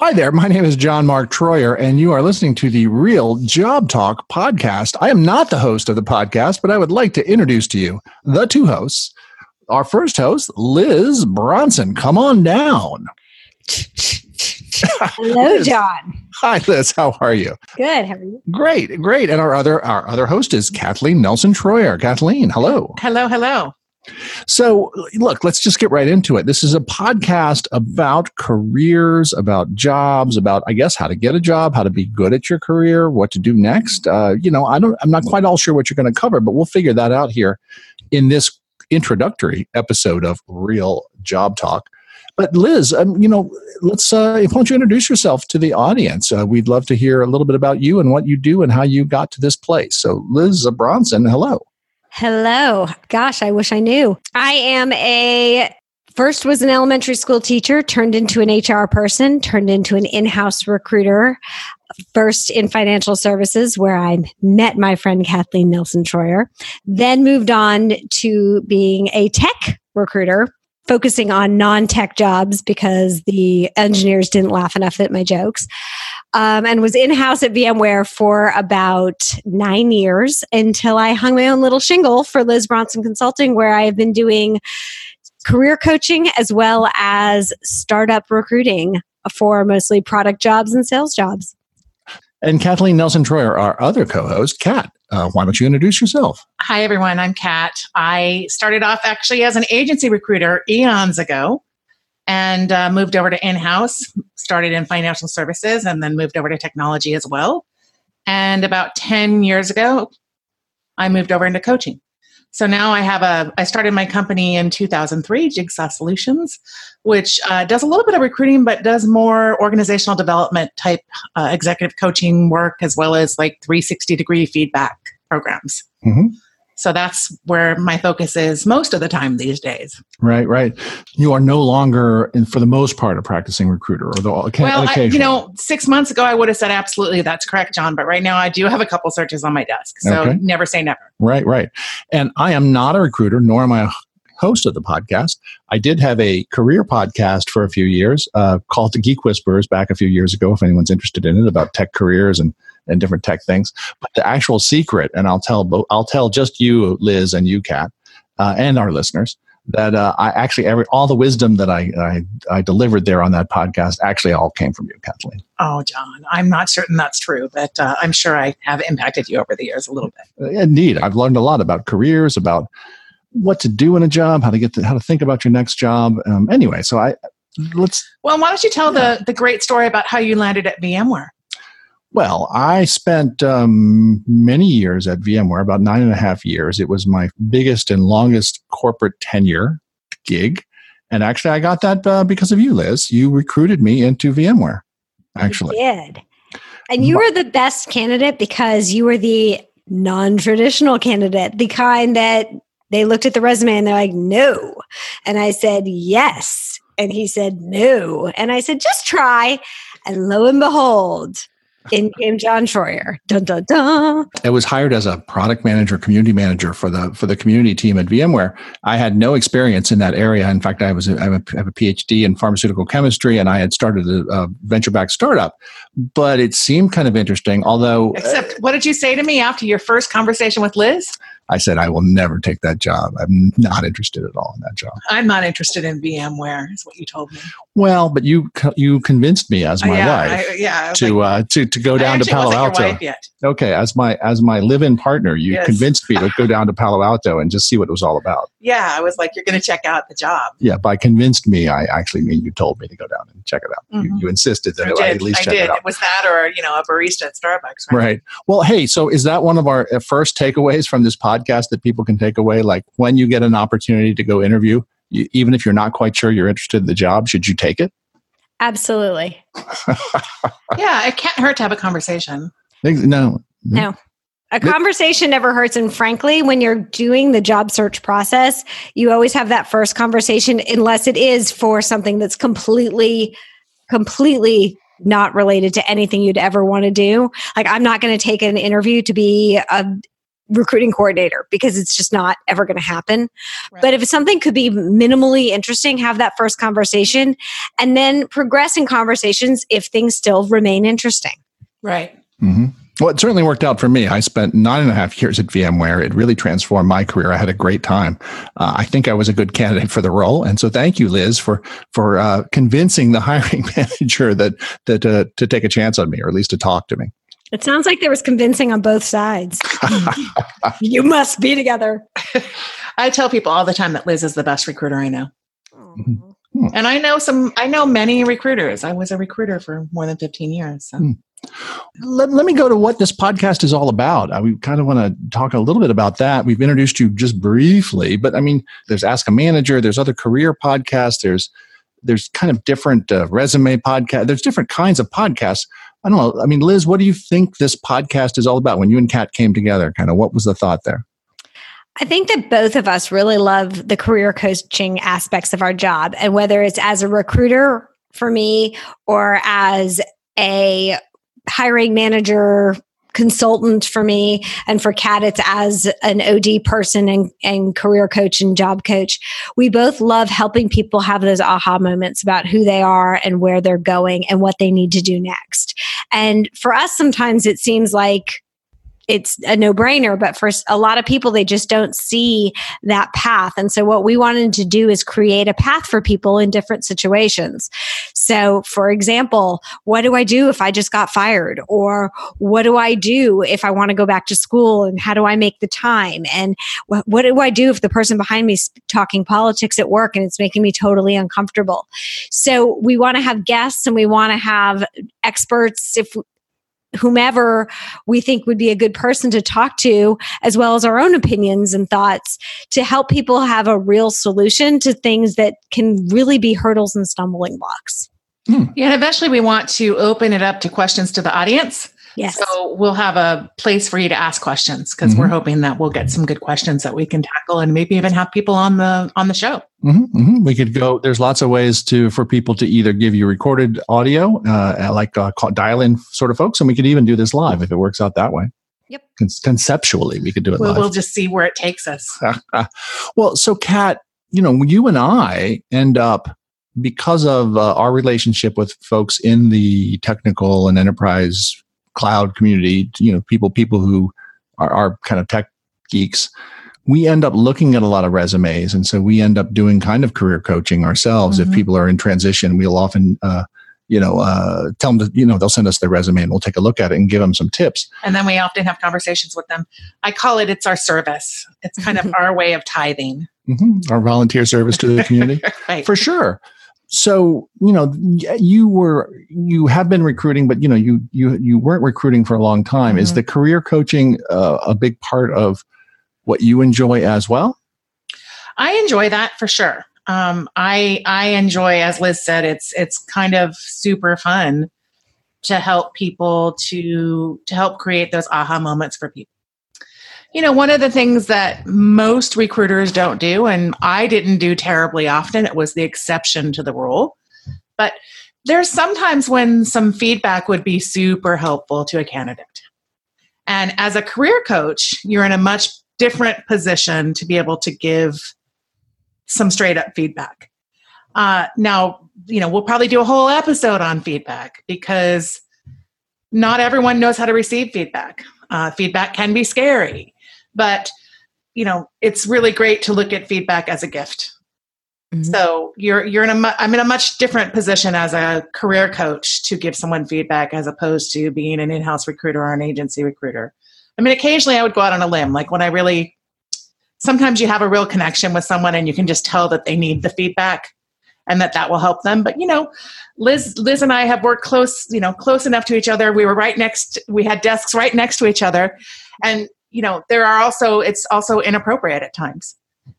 Hi there. My name is John Mark Troyer, and you are listening to the Real Job Talk podcast. I am not the host of the podcast, but I would like to introduce to you the two hosts. Our first host, Liz Bronson. Come on down. Hello, John. Hi, Liz. How are you? Good. How are you? Great, great. And our other our other host is Kathleen Nelson Troyer. Kathleen, hello. Hello, hello. So, look, let's just get right into it. This is a podcast about careers, about jobs, about I guess how to get a job, how to be good at your career, what to do next. Uh, you know, I don't. I'm not quite all sure what you're going to cover, but we'll figure that out here in this introductory episode of Real Job Talk. But Liz, um, you know, let's uh, why don't you introduce yourself to the audience? Uh, we'd love to hear a little bit about you and what you do and how you got to this place. So, Liz Bronson, hello. Hello. Gosh, I wish I knew. I am a first was an elementary school teacher, turned into an HR person, turned into an in-house recruiter. First in financial services, where I met my friend Kathleen Nelson Troyer, then moved on to being a tech recruiter, focusing on non tech jobs because the engineers didn't laugh enough at my jokes um, and was in house at VMware for about nine years until I hung my own little shingle for Liz Bronson Consulting, where I have been doing career coaching as well as startup recruiting for mostly product jobs and sales jobs. And Kathleen Nelson Troyer, our other co host, Kat. Uh, why don't you introduce yourself? Hi, everyone. I'm Kat. I started off actually as an agency recruiter eons ago and uh, moved over to in house, started in financial services, and then moved over to technology as well. And about 10 years ago, I moved over into coaching. So now I have a, I started my company in 2003, Jigsaw Solutions, which uh, does a little bit of recruiting, but does more organizational development type uh, executive coaching work, as well as like 360 degree feedback programs. Mm-hmm. So that's where my focus is most of the time these days. Right, right. You are no longer, in, for the most part, a practicing recruiter, or the well, I, you know, six months ago I would have said absolutely that's correct, John. But right now I do have a couple searches on my desk, so okay. never say never. Right, right. And I am not a recruiter, nor am I a host of the podcast. I did have a career podcast for a few years uh, called the Geek Whisperers back a few years ago. If anyone's interested in it, about tech careers and and different tech things. But the actual secret, and I'll tell I'll tell just you, Liz, and you, Kat, uh, and our listeners that uh, I actually every all the wisdom that I, I, I delivered there on that podcast actually all came from you, Kathleen. Oh, John, I'm not certain that's true, but uh, I'm sure I have impacted you over the years a little bit. Uh, indeed, I've learned a lot about careers, about what to do in a job, how to get to, how to think about your next job. Um, anyway, so I let's. Well, why don't you tell yeah. the the great story about how you landed at VMware? Well, I spent um, many years at VMware, about nine and a half years. It was my biggest and longest corporate tenure gig. And actually, I got that uh, because of you, Liz. You recruited me into VMware, actually. You did. And you were the best candidate because you were the non traditional candidate, the kind that they looked at the resume and they're like, no. And I said, yes. And he said, no. And I said, just try. And lo and behold, in came John Troyer. Dun, dun, dun. I was hired as a product manager, community manager for the for the community team at VMware. I had no experience in that area. In fact, I was a, I have a PhD in pharmaceutical chemistry, and I had started a, a venture backed startup. But it seemed kind of interesting. Although, uh, except, what did you say to me after your first conversation with Liz? I said, I will never take that job. I'm not interested at all in that job. I'm not interested in VMware, is what you told me. Well, but you you convinced me as my yeah, wife I, yeah, to like, uh, to to go down to Palo Alto. Okay, as my as my live-in partner, you yes. convinced me to go down to Palo Alto and just see what it was all about. Yeah, I was like, you're going to check out the job. Yeah, by convinced me, I actually mean you told me to go down and check it out. Mm-hmm. You, you, insisted that I, I at least I check did. it out. It was that, or you know, a barista at Starbucks. Right? right. Well, hey, so is that one of our uh, first takeaways from this podcast that people can take away? Like when you get an opportunity to go interview, you, even if you're not quite sure you're interested in the job, should you take it? Absolutely. yeah, it can't hurt to have a conversation. No. No. A conversation never hurts. And frankly, when you're doing the job search process, you always have that first conversation, unless it is for something that's completely, completely not related to anything you'd ever want to do. Like, I'm not going to take an interview to be a recruiting coordinator because it's just not ever going to happen. Right. But if something could be minimally interesting, have that first conversation and then progress in conversations if things still remain interesting. Right. Mm-hmm. Well, it certainly worked out for me. I spent nine and a half years at VMware. It really transformed my career. I had a great time. Uh, I think I was a good candidate for the role, and so thank you, Liz, for for uh, convincing the hiring manager that that uh, to take a chance on me, or at least to talk to me. It sounds like there was convincing on both sides. you must be together. I tell people all the time that Liz is the best recruiter I know. Mhm. And I know some I know many recruiters. I was a recruiter for more than 15 years. So. Hmm. Let, let me go to what this podcast is all about. Uh, we kind of want to talk a little bit about that. We've introduced you just briefly, but I mean, there's Ask a Manager, there's other career podcasts, there's there's kind of different uh, resume podcast. There's different kinds of podcasts. I don't know. I mean, Liz, what do you think this podcast is all about? When you and Kat came together, kind of what was the thought there? I think that both of us really love the career coaching aspects of our job. And whether it's as a recruiter for me or as a hiring manager consultant for me and for Kat it's as an OD person and, and career coach and job coach. We both love helping people have those aha moments about who they are and where they're going and what they need to do next. And for us sometimes it seems like it's a no brainer, but for a lot of people, they just don't see that path. And so, what we wanted to do is create a path for people in different situations. So, for example, what do I do if I just got fired? Or what do I do if I want to go back to school? And how do I make the time? And what, what do I do if the person behind me is talking politics at work and it's making me totally uncomfortable? So, we want to have guests and we want to have experts if whomever we think would be a good person to talk to, as well as our own opinions and thoughts to help people have a real solution to things that can really be hurdles and stumbling blocks. Hmm. Yeah, and eventually we want to open it up to questions to the audience. Yes. So we'll have a place for you to ask questions because we're Mhm. hoping that we'll get some good questions that we can tackle and maybe even have people on the on the show. hmm hmm We could go. There's lots of ways to for people to either give you recorded audio, uh, like uh, dial-in sort of folks, and we could even do this live if it works out that way. Yep. Con- conceptually, we could do it We'll, live. we'll just see where it takes us. well, so Kat, you know, you and I end up because of uh, our relationship with folks in the technical and enterprise cloud community, you know, people people who are, are kind of tech geeks. We end up looking at a lot of resumes, and so we end up doing kind of career coaching ourselves. Mhm. If people are in transition, we'll often, uh, you know, uh, tell them to, you know, they'll send us their resume, and we'll take a look at it and give them some tips. And then we often have conversations with them. I call it it's our service. It's kind of our way of tithing. hmm Our volunteer service to the community. Right. for sure so you know you were you have been recruiting but you know you you you weren't recruiting for a long time is Mhm. the career coaching uh, a big part of what you enjoy as well I enjoy that for sure. Um, I I enjoy, as Liz said, it's it's kind of super fun to help people to to help create those aha moments for people. You know, one of the things that most recruiters don't do, and I didn't do terribly often, it was the exception to the rule. But there's sometimes when some feedback would be super helpful to a candidate. And as a career coach, you're in a much different position to be able to give some straight up feedback. Uh, now, you know, we'll probably do a whole episode on feedback because not everyone knows how to receive feedback. Uh, feedback can be scary, but you know, it's really great to look at feedback as a gift. Mhm. So you're you're in a mu- I'm in a much different position as a career coach to give someone feedback as opposed to being an in-house recruiter or an agency recruiter. I mean, occasionally I would go out on a limb, like when I really sometimes you have a real connection with someone and you can just tell that they need the feedback and that that will help them. But you know, Liz Liz and I have worked close, you know, close enough to each other. We were right next we had desks right next to each other and you know, there are also it's also inappropriate at times.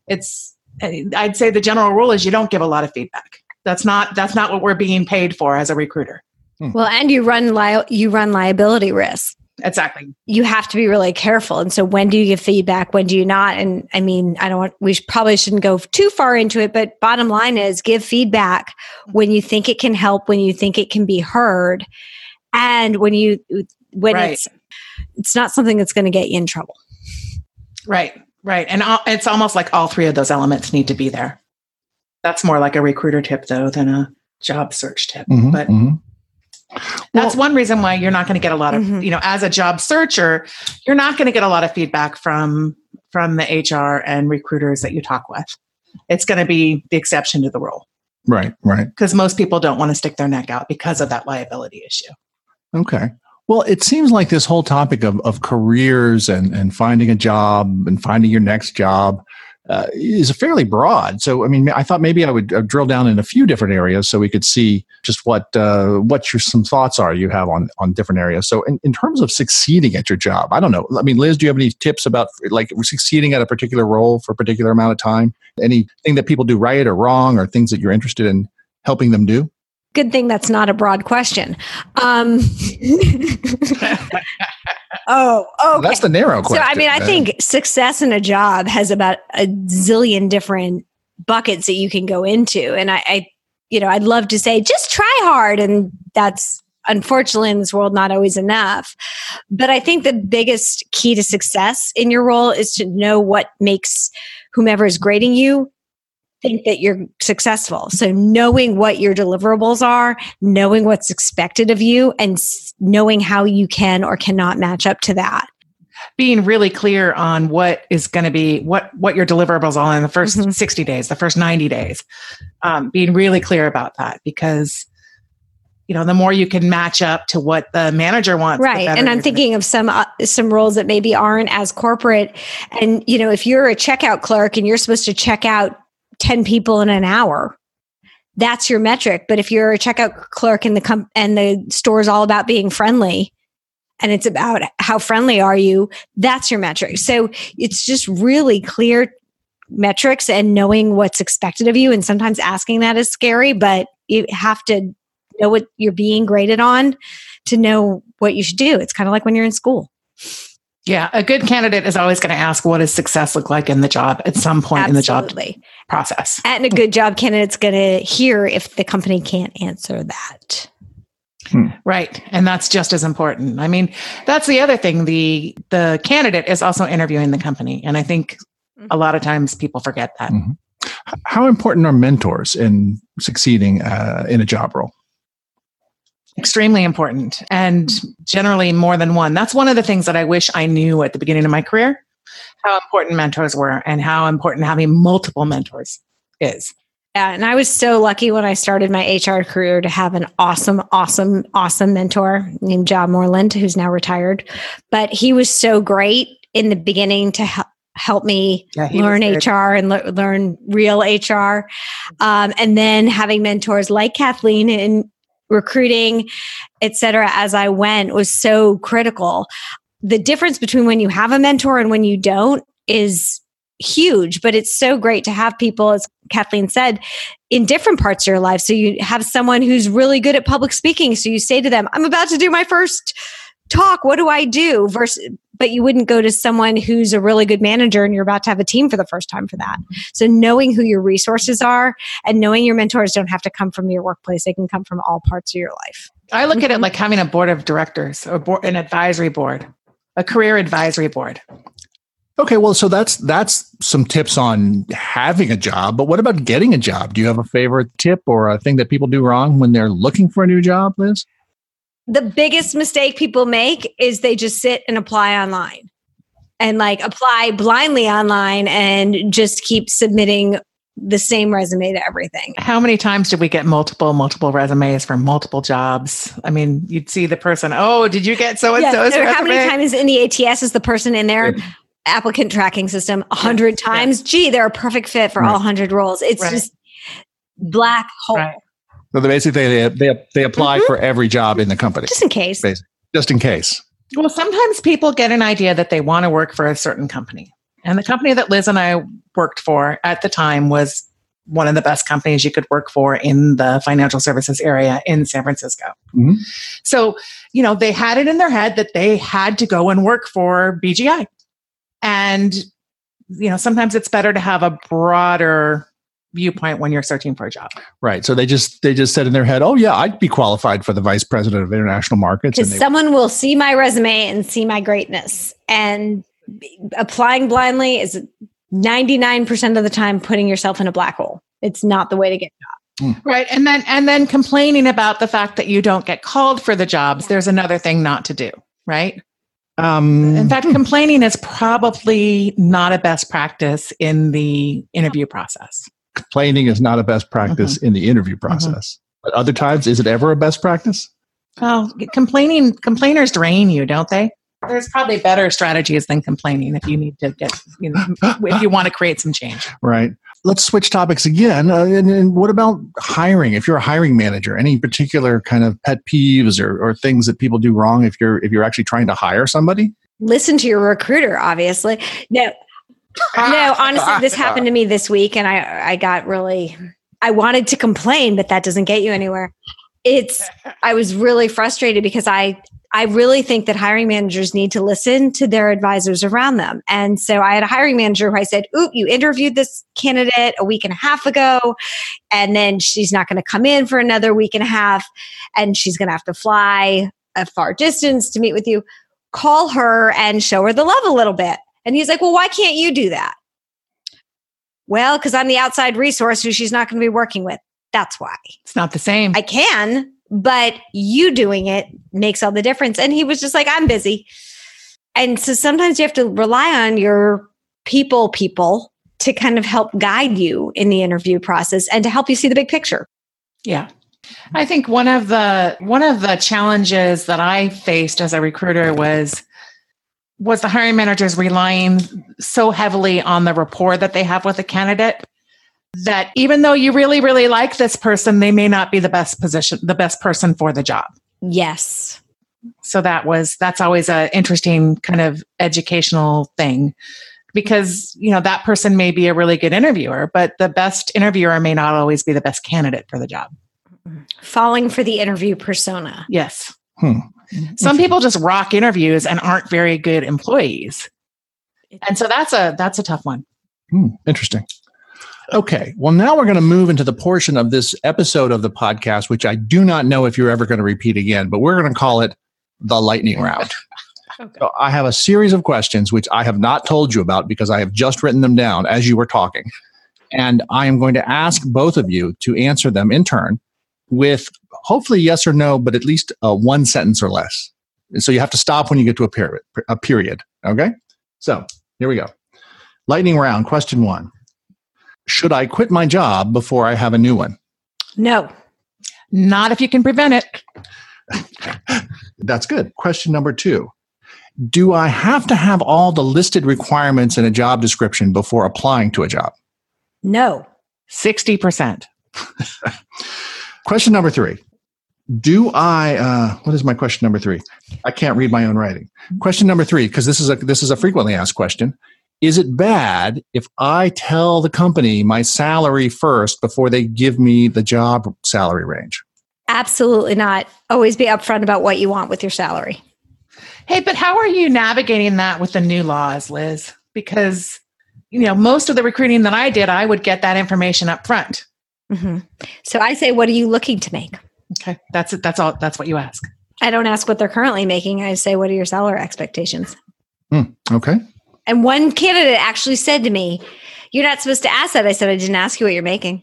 It's eh, I'd say the general rule is you don't give a lot of feedback. That's not that's not what we're being paid for as a recruiter. Hmm. Well, and you run li- you run liability risk. Exactly. You have to be really careful. And so, when do you give feedback? When do you not? And I mean, I don't want. We should, probably shouldn't go too far into it. But bottom line is, give feedback when you think it can help, when you think it can be heard, and when you when Right. it's it's not something that's going to get you in trouble. Right, right. And all, it's almost like all three of those elements need to be there. That's more like a recruiter tip, though, than a job search tip. Mhm, But mhm. that's Well- one reason why you're not going to get a lot of, Mhm. you know, as a job searcher, you're not going to get a lot of feedback from from the HR and recruiters that you talk with. It's going to be the exception to the rule right, right. because most people don't want to stick their neck out because of that liability issue. Okay. Well, it seems like this whole topic of, of careers and, and finding a job and finding your next job uh, is fairly broad. So, I mean, I thought maybe I would uh, drill down in a few different areas so we could see just what uh, what your some thoughts are you have on on different areas. So, in, in terms of succeeding at your job, I don't know. I mean, Liz, do you have any tips about like succeeding at a particular role for a particular amount of time? Anything that people do right or wrong, or things that you're interested in helping them do? Good thing that's not a broad question. Um, oh, okay. That's the narrow So. I mean, I think success in a job has about a zillion different buckets that you can go into. And I, I, you know, I'd love to say just try hard. And that's unfortunately in this world not always enough. But I think the biggest key to success in your role is to know what makes whomever is grading you think that you're successful. So knowing what your deliverables are, knowing what's expected of you, and knowing how you can or cannot match up to that. being really clear on what is going to be what what your deliverables are in the 1st Mhm. 60 days the first 90 days um, being really clear about that because you know the more you can match up to what the manager wants right and i'm gonna- thinking of some uh, some roles that maybe aren't as corporate and you know if you're a checkout clerk and you're supposed to check out 10 people in an hour that's your metric but if you're a checkout clerk and the com- and the store is all about being friendly and it's about how friendly are you that's your metric so it's just really clear metrics and knowing what's expected of you and sometimes asking that is scary but you have to know what you're being graded on to know what you should do. It's kind of like when you're in school. Yeah a good candidate is always going to ask what does success look like in the job at some point in the job process And a good job candidate's going to hear if the company can't answer that. right and that's just as important i mean that's the other thing the the candidate is also interviewing the company and i think a lot of times people forget that Mhm. How important are mentors in succeeding uh, in a job role? Extremely important and generally more than one. That's one of the things that I wish I knew at the beginning of my career how important mentors were and how important having multiple mentors is. Yeah, and I was so lucky when I started my HR career to have an awesome, awesome, awesome mentor named John Moreland, who's now retired. But he was so great in the beginning to help help me Yeah, learn. HR and le- learn real HR. Um, and then having mentors like Kathleen in recruiting, et cetera, as I went was so critical. The difference between when you have a mentor and when you don't is huge, but it's so great to have people, as Kathleen said, in different parts of your life. So you have someone who's really good at public speaking. So you say to them, I'm about to do my first talk. What do I do? Versus, but you wouldn't go to someone who's a really good manager and you're about to have a team for the first time for that. So knowing who your resources are and knowing your mentors don't have to come from your workplace. They can come from all parts of your life. I look at it Mhm. like having a board of directors or board, an advisory board, a career advisory board. Okay, well, so that's that's some tips on having a job. But what about getting a job? Do you have a favorite tip or a thing that people do wrong when they're looking for a new job, Liz? The biggest mistake people make is they just sit and apply online and like apply blindly online and just keep submitting the same resume to everything. How many times did we get multiple, multiple resumes for multiple jobs? I mean, you'd see the person, oh, did you get so and Yes, so's or how many times in the ATS is the person in their applicant tracking system? A hundred times. Gee, they're a perfect fit for Right. all hundred roles. It's Right. just black hole. Right. So they basically they they, they apply for every job in the company Just in case. Basically. just in case. Well, sometimes people get an idea that they want to work for a certain company. And the company that Liz and I worked for at the time was one of the best companies you could work for in the financial services area in San Francisco. Mhm. So, you know, they had it in their head that they had to go and work for BGI. And, you know, sometimes it's better to have a broader viewpoint when you're searching for a job. Right. So they just they just said in their head, "Oh yeah, I'd be qualified for the vice president of international markets." Because someone will see my resume and see my greatness. And applying blindly is 99% of the time putting yourself in a black hole. It's not the way to get jobs. Right. And then and then complaining about the fact that you don't get called for the jobs, there's another thing not to do, right? Um, In fact, complaining is probably not a best practice in the interview process. Complaining is not a best practice Mm-hmm. in the interview process. But other times, is it ever a best practice? Well, complaining complainers drain you, don't they? There's probably better strategies than complaining if you need to get, you know, if you want to create some change. Right. Let's switch topics again. Uh, and, and what about hiring? If you're a hiring manager, any particular kind of pet peeves or, or things that people do wrong if you're if you're actually trying to hire somebody? Listen to your recruiter, obviously. No, no, honestly, this happened to me this week and I, I got really, I wanted to complain, but that doesn't get you anywhere. It's, I was really frustrated because I, I really think that hiring managers need to listen to their advisors around them. And so I had a hiring manager who I said, Oop, you interviewed this candidate a week and a half ago, and then she's not going to come in for another week and a half, and she's going to have to fly a far distance to meet with you. Call her and show her the love a little bit. And he's like, Well, why can't you do that? Well, because I'm the outside resource who she's not going to be working with. That's why. It's not the same. I can, but you doing it makes all the difference. And he was just like, I'm busy. And so sometimes you have to rely on your people, people to kind of help guide you in the interview process and to help you see the big picture. Yeah. I think one of the one of the challenges that I faced as a recruiter was was the hiring managers relying so heavily on the rapport that they have with a candidate that even though you really really like this person they may not be the best position the best person for the job. Yes. So that was that's always an interesting kind of educational thing because you know that person may be a really good interviewer but the best interviewer may not always be the best candidate for the job. Falling for the interview persona. Yes. Hmm. Some people just rock interviews and aren't very good employees. And so that's a that's a tough one. Hmm, interesting. Okay. Well, now we're going to move into the portion of this episode of the podcast, which I do not know if you're ever going to repeat again, but we're going to call it the lightning round. Okay. So I have a series of questions which I have not told you about because I have just written them down as you were talking. And I am going to ask both of you to answer them in turn with hopefully yes or no, but at least uh, one sentence or less. And so you have to stop when you get to a period. A period. Okay. So here we go. Lightning round. Question one Should I quit my job before I have a new one? No. Not if you can prevent it. That's good. Question number two Do I have to have all the listed requirements in a job description before applying to a job? No. 60%. Question number three. Do I? Uh, what is my question number three? I can't read my own writing. Question number three, because this is a this is a frequently asked question. Is it bad if I tell the company my salary first before they give me the job salary range? Absolutely not. Always be upfront about what you want with your salary. Hey, but how are you navigating that with the new laws, Liz? Because you know, most of the recruiting that I did, I would get that information up front. hmm So I say, what are you looking to make? Okay. That's it. That's all that's what you ask. I don't ask what they're currently making. I say, what are your salary expectations? Okay. And one candidate actually said to me, You're not supposed to ask that. I said, I didn't ask you what you're making.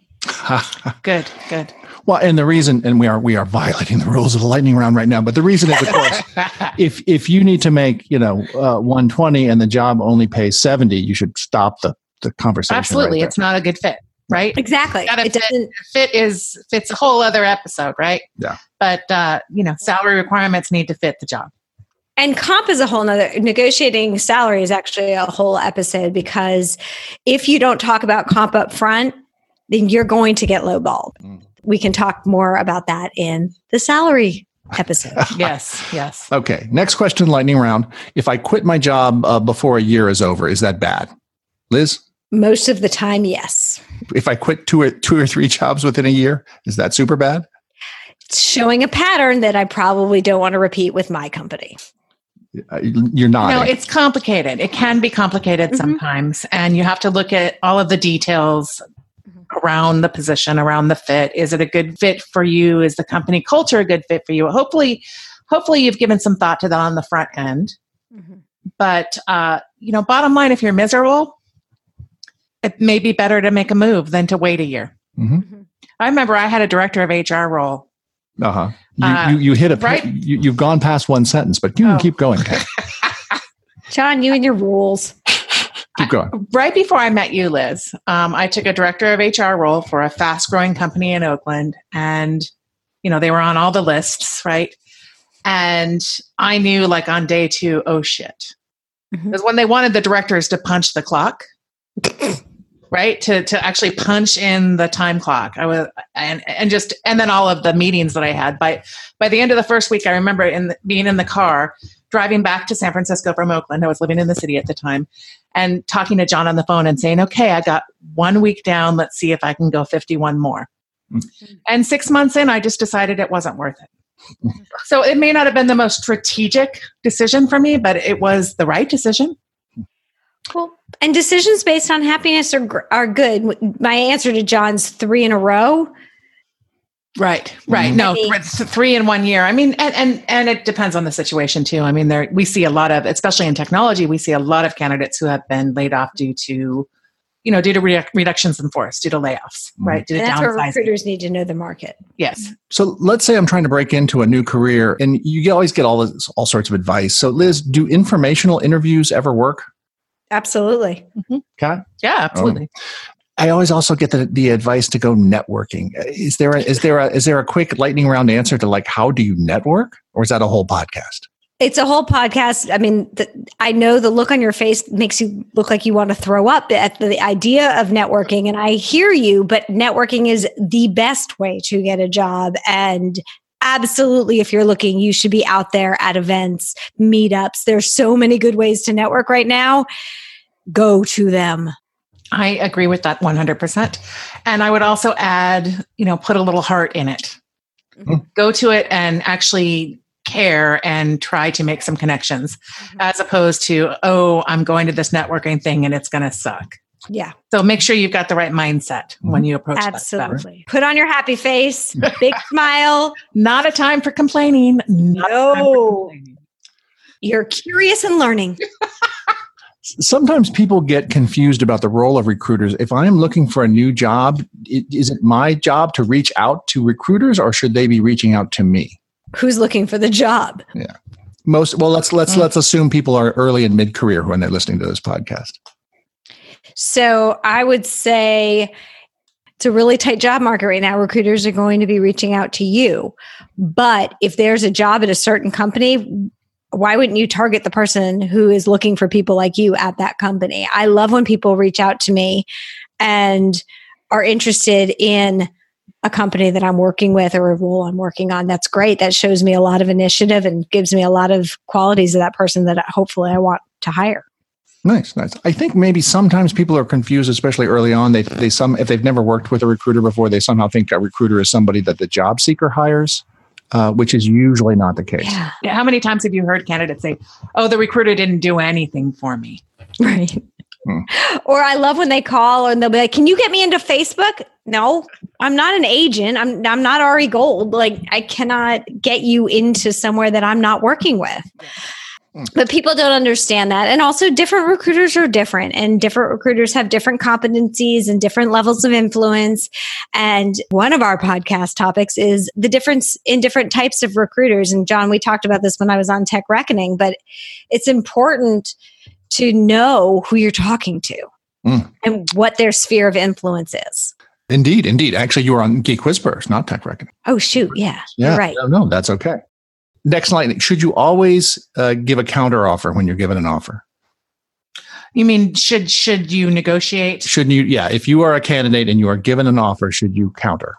Good, good. well, and the reason, and we are we are violating the rules of the lightning round right now. But the reason is, of course, if if you need to make you know uh, 120 and the job only pays 70, you should stop the the conversation. Absolutely. right it's not a good fit, right? Exactly. It fit. doesn't fit is fits a whole other episode, right? Yeah. But uh, you know, salary requirements need to fit the job. and comp is a whole nother negotiating salary is actually a whole episode because if you don't talk about comp up front, then you're going to get lowballed. Mm. We can talk more about that in the salary episode. Yes, yes. Okay. Next question, lightning round. If I quit my job uh, before a year is over, is that bad? Liz, Most of the time, yes. if I quit two or two or three jobs within a year, is that super bad? It's showing a pattern that I probably don't want to repeat with my company. Uh, you're not. No, it's complicated. It can be complicated Mhm. sometimes, and you have to look at all of the details around the position, around the fit. Is it a good fit for you? Is the company culture a good fit for you? Hopefully, hopefully you've given some thought to that on the front end. but uh, you know, bottom line, if you're miserable, it may be better to make a move than to wait a year. hmm I remember I had a director of HR role. Uh-huh. You, Uh, you, you hit a, right- you, you've gone past one sentence, but you can Oh. keep going. John, you and your rules. Keep going. Right before I met you, Liz, um, I took a director of HR role for a fast growing company in Oakland. And, you know, they were on all the lists, right? And I knew like on day two, oh shit. Because when they wanted the directors to punch the clock, right? To, to actually punch in the time clock. I was, and, and just, and then all of the meetings that I had by, by the end of the first week, I remember in the, being in the car driving back to San Francisco from Oakland. I was living in the city at the time and talking to John on the phone and saying, okay, I got one week down. Let's see if I can go 51 more. Mm. And six months in, I just decided it wasn't worth it. so it may not have been the most strategic decision for me, but it was the right decision. Well, and decisions based on happiness are are good. My answer to John's three in a row. Right, right. Mhm. No, I mean- th- three in one year. I mean, and, and and it depends on the situation too. I mean, there we see a lot of, especially in technology, we see a lot of candidates who have been laid off due to, you know, due to reduc- reductions in force, due to layoffs, Mhm. right? Due to And that's where recruiters need to know the market. Yes. So let's say I'm trying to break into a new career and you always get all this, all sorts of advice. So Liz, do informational interviews ever work? Absolutely. Mm-hmm. Kat? Yeah, absolutely. I always also get the, the advice to go networking. Is there a, is there a, is there a quick lightning round answer to like, how do you network? Or is that a whole podcast? It's a whole podcast. I mean, the, I know the look on your face makes you look like you want to throw up at the idea of networking. And I hear you, but networking is the best way to get a job. And absolutely, if you're looking, you should be out there at events, meetups. There's so many good ways to network right now. Go to them. I agree with that 100%. And I would also add, you know, put a little heart in it. Mhm. Go to it and actually care and try to make some connections Mhm. as opposed to, oh, I'm going to this networking thing and it's going to suck. Yeah, So make sure you've got the right mindset when you approach that absolutely. Put on your happy face, big smile. Not a time for complaining. Not a time for No. complaining. You're curious and learning. Sometimes people get confused about the role of recruiters. If I'm looking for a new job, is it my job to reach out to recruiters or should they be reaching out to me? Who's looking for the job? Yeah. Most well, let's let's let's assume people are early and mid career when they're listening to this podcast. So I would say it's a really tight job market right now. Recruiters are going to be reaching out to you. But if there's a job at a certain company, why wouldn't you target the person who is looking for people like you at that company? I love when people reach out to me and are interested in a company that I'm working with or a role I'm working on. That's great. That shows me a lot of initiative and gives me a lot of qualities of that person that hopefully I want to hire. Nice, nice. I think maybe sometimes people are confused, especially early on. They they some if they've never worked with a recruiter before, they somehow think a recruiter is somebody that the job seeker hires, uh, which is usually not the case. Yeah. Yeah, How many times have you heard candidates say, oh, the recruiter didn't do anything for me? Right. Hmm. Or I love when they call and they'll be like, "Can you get me into Facebook?" No, I'm not an agent. I'm I'm not Ari Gold. Like I cannot get you into somewhere that I'm not working with. But people don't understand that. And also different recruiters are different and different recruiters have different competencies and different levels of influence. And one of our podcast topics is the difference in different types of recruiters. And John, we talked about this when I was on Tech Reckoning, but it's important to know who you're talking to Mm. and what their sphere of influence is. Indeed, indeed. Actually, you were on Geek Whisperers, not Tech Reckoning. Oh, shoot. Yeah. Yeah, You're right. No, no, that's okay. Next line: Should you always uh, give a counter offer when you're given an offer? You mean should should you negotiate? Shouldn't you? Yeah, if you are a candidate and you are given an offer, should you counter?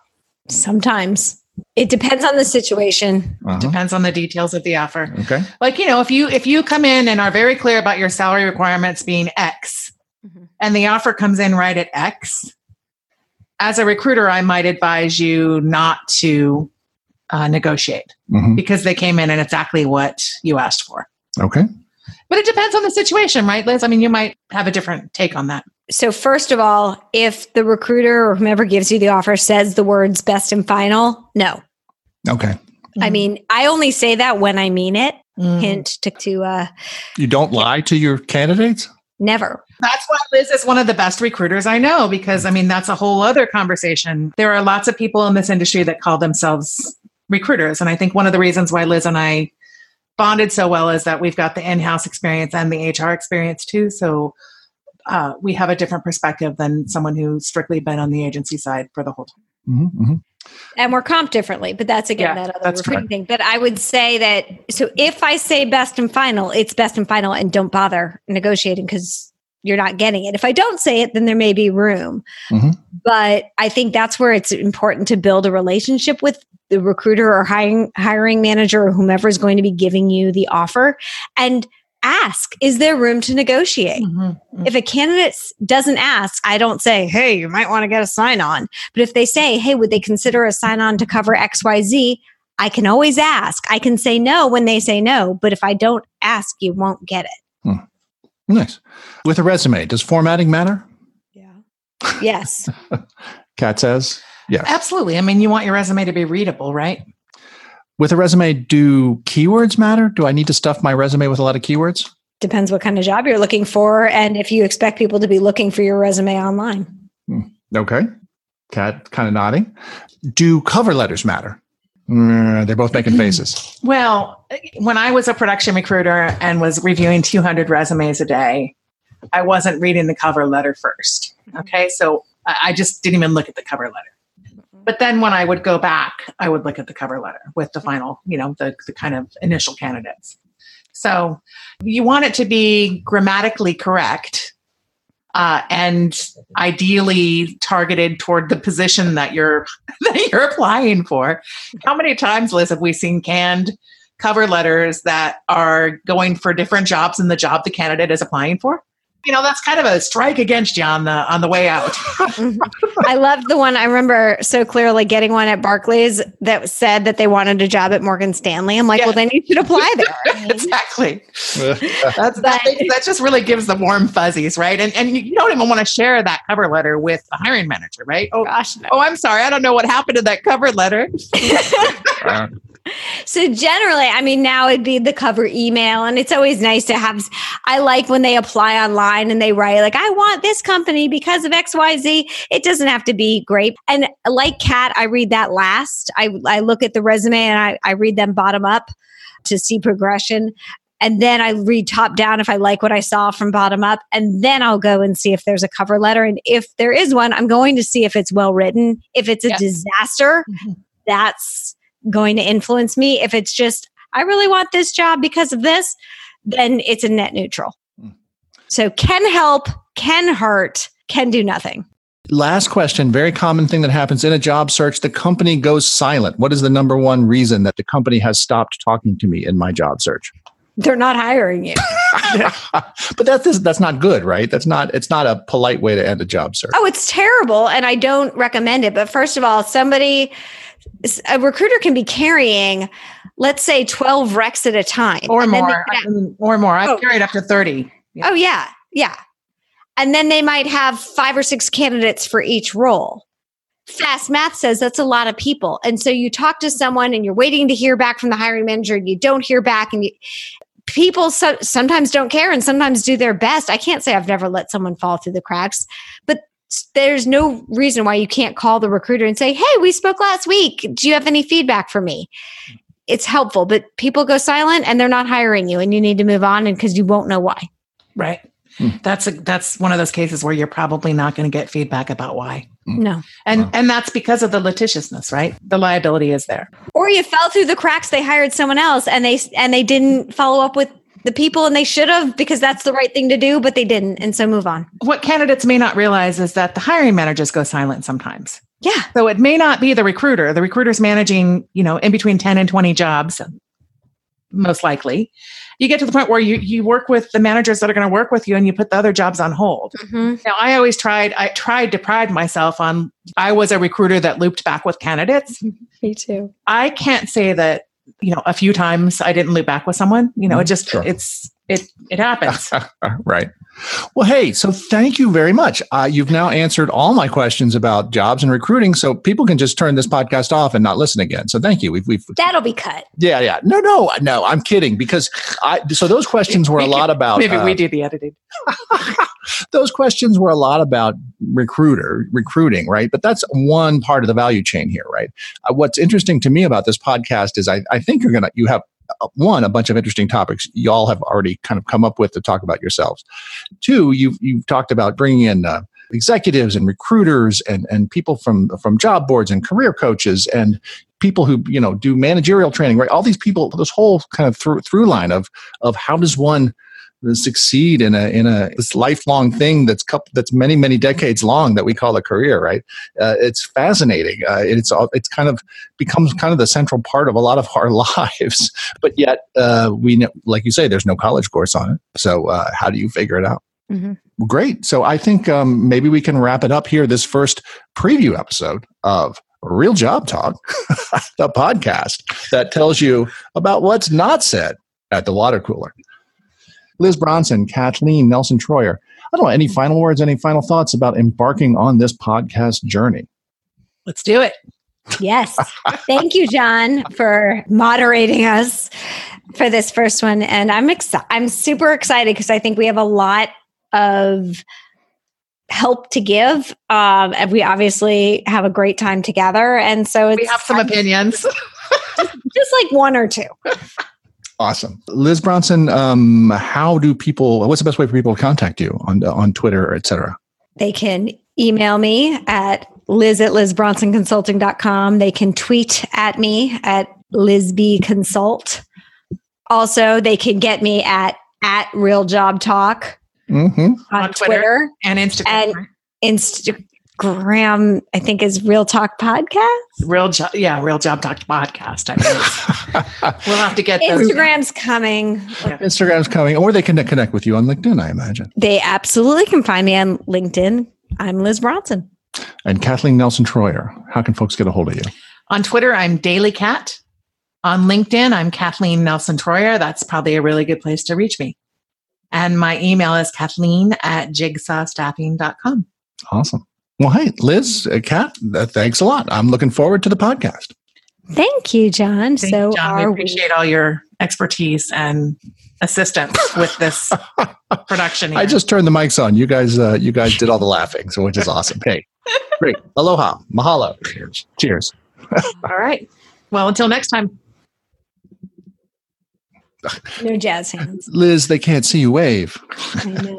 Sometimes it depends on the situation. Uh-huh. Depends on the details of the offer. Okay. Like you know, if you if you come in and are very clear about your salary requirements being X, Mhm. and the offer comes in right at X, as a recruiter, I might advise you not to uh, negotiate Mhm. because they came in and exactly what you asked for. Okay. But it depends on the situation, right, Liz? I mean, you might have a different take on that. So, first of all, if the recruiter or whomever gives you the offer says the words best and final, no. Okay. I Mhm. mean, I only say that when I mean it. Mm. Hint to, to uh, You don't lie to your candidates? never. That's why Liz is one of the best recruiters I know because I mean that's a whole other conversation. There are lots of people in this industry that call themselves recruiters and I think one of the reasons why Liz and I bonded so well is that we've got the in-house experience and the HR experience too. So uh, we have a different perspective than someone who's strictly been on the agency side for the whole time. Mm-hmm, and we're comped differently but that's again Yeah, that other that's recruiting thing but i would say that so if i say best and final it's best and final and don't bother negotiating because you're not getting it if i don't say it then there may be room Mhm. but i think that's where it's important to build a relationship with the recruiter or hiring hiring manager or whomever is going to be giving you the offer and ask is there room to negotiate Mm-hmm. if a candidate doesn't ask, I don't say, hey, you might want to get a sign on. But if they say, hey, would they consider a sign on to cover XYZ? I can always ask. I can say no when they say no. But if I don't ask, you won't get it. Nice. With a resume, does formatting matter? Yeah. Yes. Kat says yes. Absolutely. I mean, you want your resume to be readable, right? With a resume, do keywords matter? Do I need to stuff my resume with a lot of keywords? Depends what kind of job you're looking for and if you expect people to be looking for your resume online. Hmm. Okay. Kat kind of nodding. Do cover letters matter? Mm, they're both making faces. Well, when I was a production recruiter and was reviewing 200 resumes a day, I wasn't reading the cover letter first. Okay. So I I just didn't even look at the cover letter. But then when I would go back, I would look at the cover letter with the final, you know, the, the kind of initial candidates. So you want it to be grammatically correct uh, and ideally targeted toward the position that you're that you're applying for. How many times, Liz, have we seen canned cover letters that are going for different jobs than the job the candidate is applying for? You know, that's kind of a strike against you on the on the way out. Mm-hmm. I loved the one I remember so clearly getting one at Barclays that said that they wanted a job at Morgan Stanley. I'm like, Yeah. well, then you should apply there. Exactly. That's, that, that just really gives the warm fuzzies, right? And and you don't even want to share that cover letter with the hiring manager, right? Oh, gosh, no. oh, I'm sorry, I don't know what happened to that cover letter. Uh, So generally, I mean, now it'd be the cover email, and it's always nice to have. I like when they apply online and they write like, "I want this company because of X, Y, Z." It doesn't have to be great. And like Kat, I read that last. I I look at the resume and I I read them bottom up to see progression. And then I read top down if I like what I saw from bottom up. And then I'll go and see if there's a cover letter. And if there is one, I'm going to see if it's well written. If it's a Yeah. disaster, Mhm. that's going to influence me. If it's just, I really want this job because of this, then it's a net neutral. Mm. So can help, can hurt, can do nothing. Last question. Very common thing that happens in a job search. The company goes silent. What is the number one reason that the company has stopped talking to me in my job search? They're not hiring you. but that's that's not good, right? That's not. It's not a polite way to end a job search. Oh, it's terrible. And I don't recommend it. But first of all, somebody, a recruiter can be carrying, let's say 12 recs at a time. Or And more. I have- mean, or more. I've Oh. carried up to 30. Yeah. Oh, yeah. Yeah. And then they might have five or six candidates for each role. Fast math says that's a lot of people. And so you talk to someone and you're waiting to hear back from the hiring manager and you don't hear back and you people so, sometimes don't care and sometimes do their best. I can't say I've never let someone fall through the cracks, but there's no reason why you can't call the recruiter and say, "Hey, we spoke last week. Do you have any feedback for me?" It's helpful, but people go silent and they're not hiring you and you need to move on and because you won't know why. Right. Hmm. That's a, that's one of those cases where you're probably not going to get feedback about why. No. And Wow. and that's because of the litigiousness, right? The liability is there. or you fell through the cracks they hired someone else and they and they didn't follow up with the people and they should have because that's the right thing to do but they didn't and so move on What candidates may not realize is that the hiring managers go silent sometimes. yeah So it may not be the recruiter. The recruiter's managing, you know, in between 10 and 20 jobs, most likely. You get to the point where you you work with the managers that are going to work with you and you put the other jobs on hold. mm-hmm. Now, I always tried, I tried to pride myself on I was a recruiter that looped back with candidates. me too I can't say that, you know, a few times I didn't loop back with someone. You know, it just Sure. it's it it happens. right. Well, hey, so thank you very much. Uh, you've now answered all my questions about jobs and recruiting, so people can just turn this podcast off and not listen again. So thank you. We've, we've That'll be cut. yeah, yeah. No, no, no. I'm kidding because I. So those questions were a lot about. Maybe uh, we do the editing. those questions were a lot about recruiter recruiting, right? But that's one part of the value chain here, right? Uh, what's interesting to me about this podcast is I, I think you're gonna you have uh, one a bunch of interesting topics y'all have already kind of come up with to talk about yourselves. Two, you've you've talked about bringing in. Uh, executives and recruiters and and people from from job boards and career coaches and people who you know do managerial training right all these people this whole kind of through through line of of how does one succeed in a in a this lifelong thing that's couple, that's many many decades long that we call a career right? Uh, it's fascinating. Uh, it's all it's kind of becomes kind of the central part of a lot of our lives. But yet uh, we know, like you say there's no college course on it. So uh, how do you figure it out? Mhm. well, great. So i think um, maybe we can wrap it up here this first preview episode of real job talk the podcast that tells you about what's not said at the water cooler Liz Bronson, Kathleen Nelson Troyer. I don't know, any final words, any final thoughts about embarking on this podcast journey? Let's do it. Yes. Thank you, John, for moderating us for this first one. And I'm excited. I'm super excited because I think we have a lot of help to give. Um, and we obviously have a great time together. And so it's We have some I'm- opinions. just like one or two. Awesome. Liz Bronson, um, how do people, what's the best way for people to contact you on, on Twitter, et cetera? They can email me at liz at lizbronsonconsulting.com. They can tweet at me at lizbconsult. Also, they can get me at at Real Job Talk Mm-hmm. on, On Twitter. Twitter. and Instagram. Instagram, I think, is Real Talk Podcast. real job. Yeah, real job talk podcast. I mean, we'll have to get those. Instagram's coming. Instagram's coming, or they can connect with you on LinkedIn, I imagine. They absolutely can find me on LinkedIn. I'm Liz Bronson. And Kathleen Nelson Troyer, how can folks get a hold of you? On Twitter, I'm Daily Cat. On LinkedIn, I'm Kathleen Nelson Troyer. That's probably a really good place to reach me. And my email is kathleen at jigsawstaffing.com. Awesome. Well, hey, Liz, uh, Kat, uh, thanks a lot. I'm looking forward to the podcast. Thank you, John. Thank so you, John. We are we. appreciate all your expertise and assistance with this production. Here. I just turned the mics on. You guys, uh, you guys did all the laughing, so which is awesome. Hey, great. Aloha. Mahalo. Cheers. Cheers. all right. Well, until next time. No jazz hands. Liz, they can't see you wave. I know.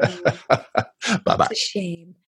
bye bye. Shame.